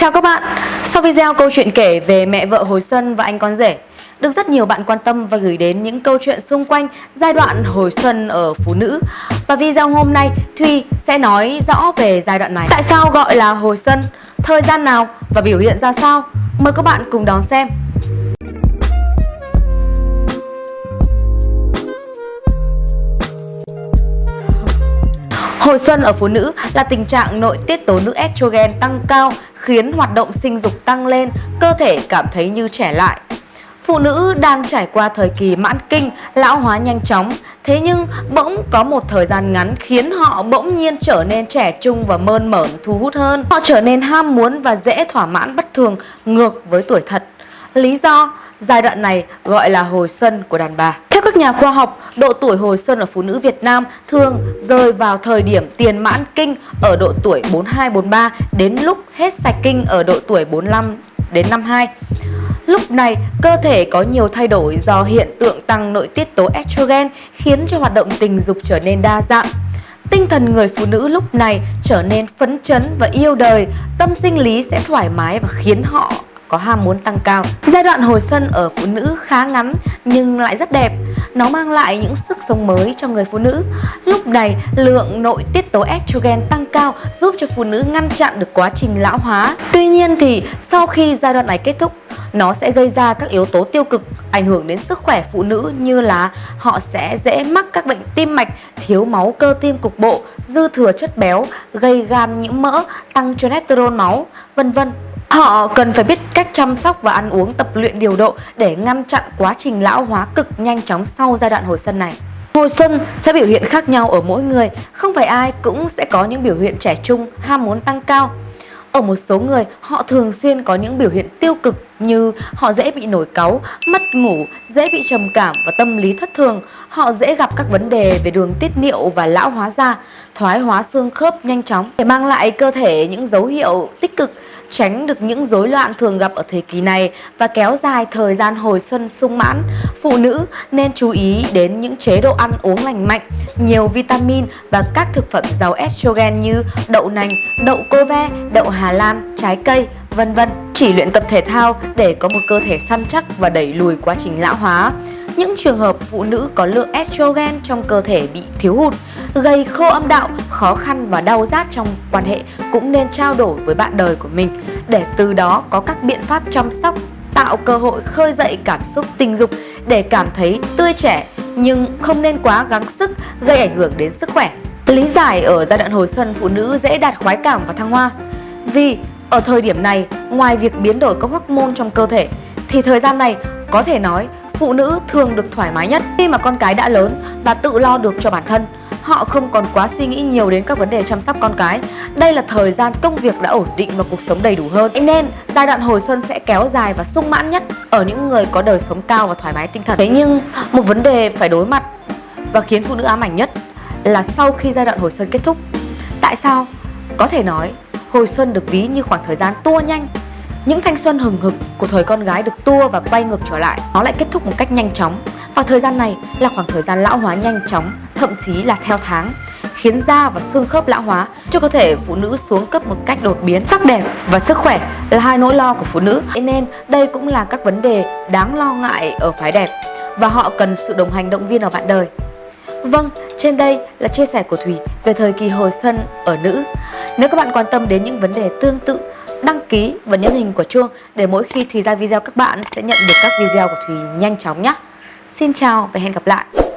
Chào các bạn, sau video câu chuyện kể về mẹ vợ hồi xuân và anh con rể được rất nhiều bạn quan tâm và gửi đến những câu chuyện xung quanh giai đoạn hồi xuân ở phụ nữ. Và video hôm nay Thuy sẽ nói rõ về giai đoạn này. Tại sao gọi là hồi xuân, thời gian nào và biểu hiện ra sao? Mời các bạn cùng đón xem. Hồi xuân ở phụ nữ là tình trạng nội tiết tố nữ estrogen tăng cao khiến hoạt động sinh dục tăng lên, cơ thể cảm thấy như trẻ lại. Phụ nữ đang trải qua thời kỳ mãn kinh, lão hóa nhanh chóng, thế nhưng bỗng có một thời gian ngắn khiến họ bỗng nhiên trở nên trẻ trung và mơn mởn thu hút hơn. Họ trở nên ham muốn và dễ thỏa mãn bất thường ngược với tuổi thật. Lý do giai đoạn này gọi là hồi xuân của đàn bà. Theo các nhà khoa học, độ tuổi hồi xuân ở phụ nữ Việt Nam thường rơi vào thời điểm tiền mãn kinh ở độ tuổi 42-43 đến lúc hết sạch kinh ở độ tuổi 45 đến 52. Lúc này, cơ thể có nhiều thay đổi do hiện tượng tăng nội tiết tố estrogen khiến cho hoạt động tình dục trở nên đa dạng. Tinh thần người phụ nữ lúc này trở nên phấn chấn và yêu đời, tâm sinh lý sẽ thoải mái và khiến họ có ham muốn tăng cao. Giai đoạn hồi xuân ở phụ nữ khá ngắn nhưng lại rất đẹp. Nó mang lại những sức sống mới cho người phụ nữ. Lúc này, lượng nội tiết tố estrogen tăng cao giúp cho phụ nữ ngăn chặn được quá trình lão hóa. Tuy nhiên thì sau khi giai đoạn này kết thúc, nó sẽ gây ra các yếu tố tiêu cực ảnh hưởng đến sức khỏe phụ nữ như là họ sẽ dễ mắc các bệnh tim mạch, thiếu máu cơ tim cục bộ, dư thừa chất béo, gây gan nhiễm mỡ, tăng cholesterol máu, vân vân. Họ cần phải biết cách chăm sóc và ăn uống tập luyện điều độ để ngăn chặn quá trình lão hóa cực nhanh chóng sau giai đoạn hồi xuân này. Hồi xuân sẽ biểu hiện khác nhau ở mỗi người, không phải ai cũng sẽ có những biểu hiện trẻ trung, ham muốn tăng cao. Ở một số người, họ thường xuyên có những biểu hiện tiêu cực như họ dễ bị nổi cáu, mất ngủ, dễ bị trầm cảm và tâm lý thất thường. Họ dễ gặp các vấn đề về đường tiết niệu và lão hóa da, thoái hóa xương khớp nhanh chóng để mang lại cơ thể những dấu hiệu tích cực tránh được những rối loạn thường gặp ở thời kỳ này và kéo dài thời gian hồi xuân sung mãn. Phụ nữ nên chú ý đến những chế độ ăn uống lành mạnh, nhiều vitamin và các thực phẩm giàu estrogen như đậu nành, đậu cô ve, đậu Hà Lan, trái cây, vân vân. Chỉ luyện tập thể thao để có một cơ thể săn chắc và đẩy lùi quá trình lão hóa. Những trường hợp phụ nữ có lượng estrogen trong cơ thể bị thiếu hụt, gây khô âm đạo, khó khăn và đau rát trong quan hệ cũng nên trao đổi với bạn đời của mình để từ đó có các biện pháp chăm sóc tạo cơ hội khơi dậy cảm xúc tình dục để cảm thấy tươi trẻ nhưng không nên quá gắng sức gây ảnh hưởng đến sức khỏe. Lý giải ở giai đoạn hồi xuân phụ nữ dễ đạt khoái cảm và thăng hoa vì ở thời điểm này ngoài việc biến đổi các hormone trong cơ thể thì thời gian này có thể nói phụ nữ thường được thoải mái nhất khi mà con cái đã lớn và tự lo được cho bản thân họ không còn quá suy nghĩ nhiều đến các vấn đề chăm sóc con cái. Đây là thời gian công việc đã ổn định và cuộc sống đầy đủ hơn. Nên, giai đoạn hồi xuân sẽ kéo dài và sung mãn nhất ở những người có đời sống cao và thoải mái tinh thần. Thế nhưng, một vấn đề phải đối mặt và khiến phụ nữ ám ảnh nhất là sau khi giai đoạn hồi xuân kết thúc. Tại sao? Có thể nói, hồi xuân được ví như khoảng thời gian tua nhanh những thanh xuân hừng hực của thời con gái được tua và quay ngược trở lại nó lại kết thúc một cách nhanh chóng và thời gian này là khoảng thời gian lão hóa nhanh chóng thậm chí là theo tháng khiến da và xương khớp lão hóa cho cơ thể phụ nữ xuống cấp một cách đột biến. Sắc đẹp và sức khỏe là hai nỗi lo của phụ nữ, nên đây cũng là các vấn đề đáng lo ngại ở phái đẹp và họ cần sự đồng hành động viên ở bạn đời. Vâng, trên đây là chia sẻ của Thùy về thời kỳ hồi xuân ở nữ. Nếu các bạn quan tâm đến những vấn đề tương tự, đăng ký và nhấn hình của chuông để mỗi khi Thùy ra video các bạn sẽ nhận được các video của Thùy nhanh chóng nhé. Xin chào và hẹn gặp lại.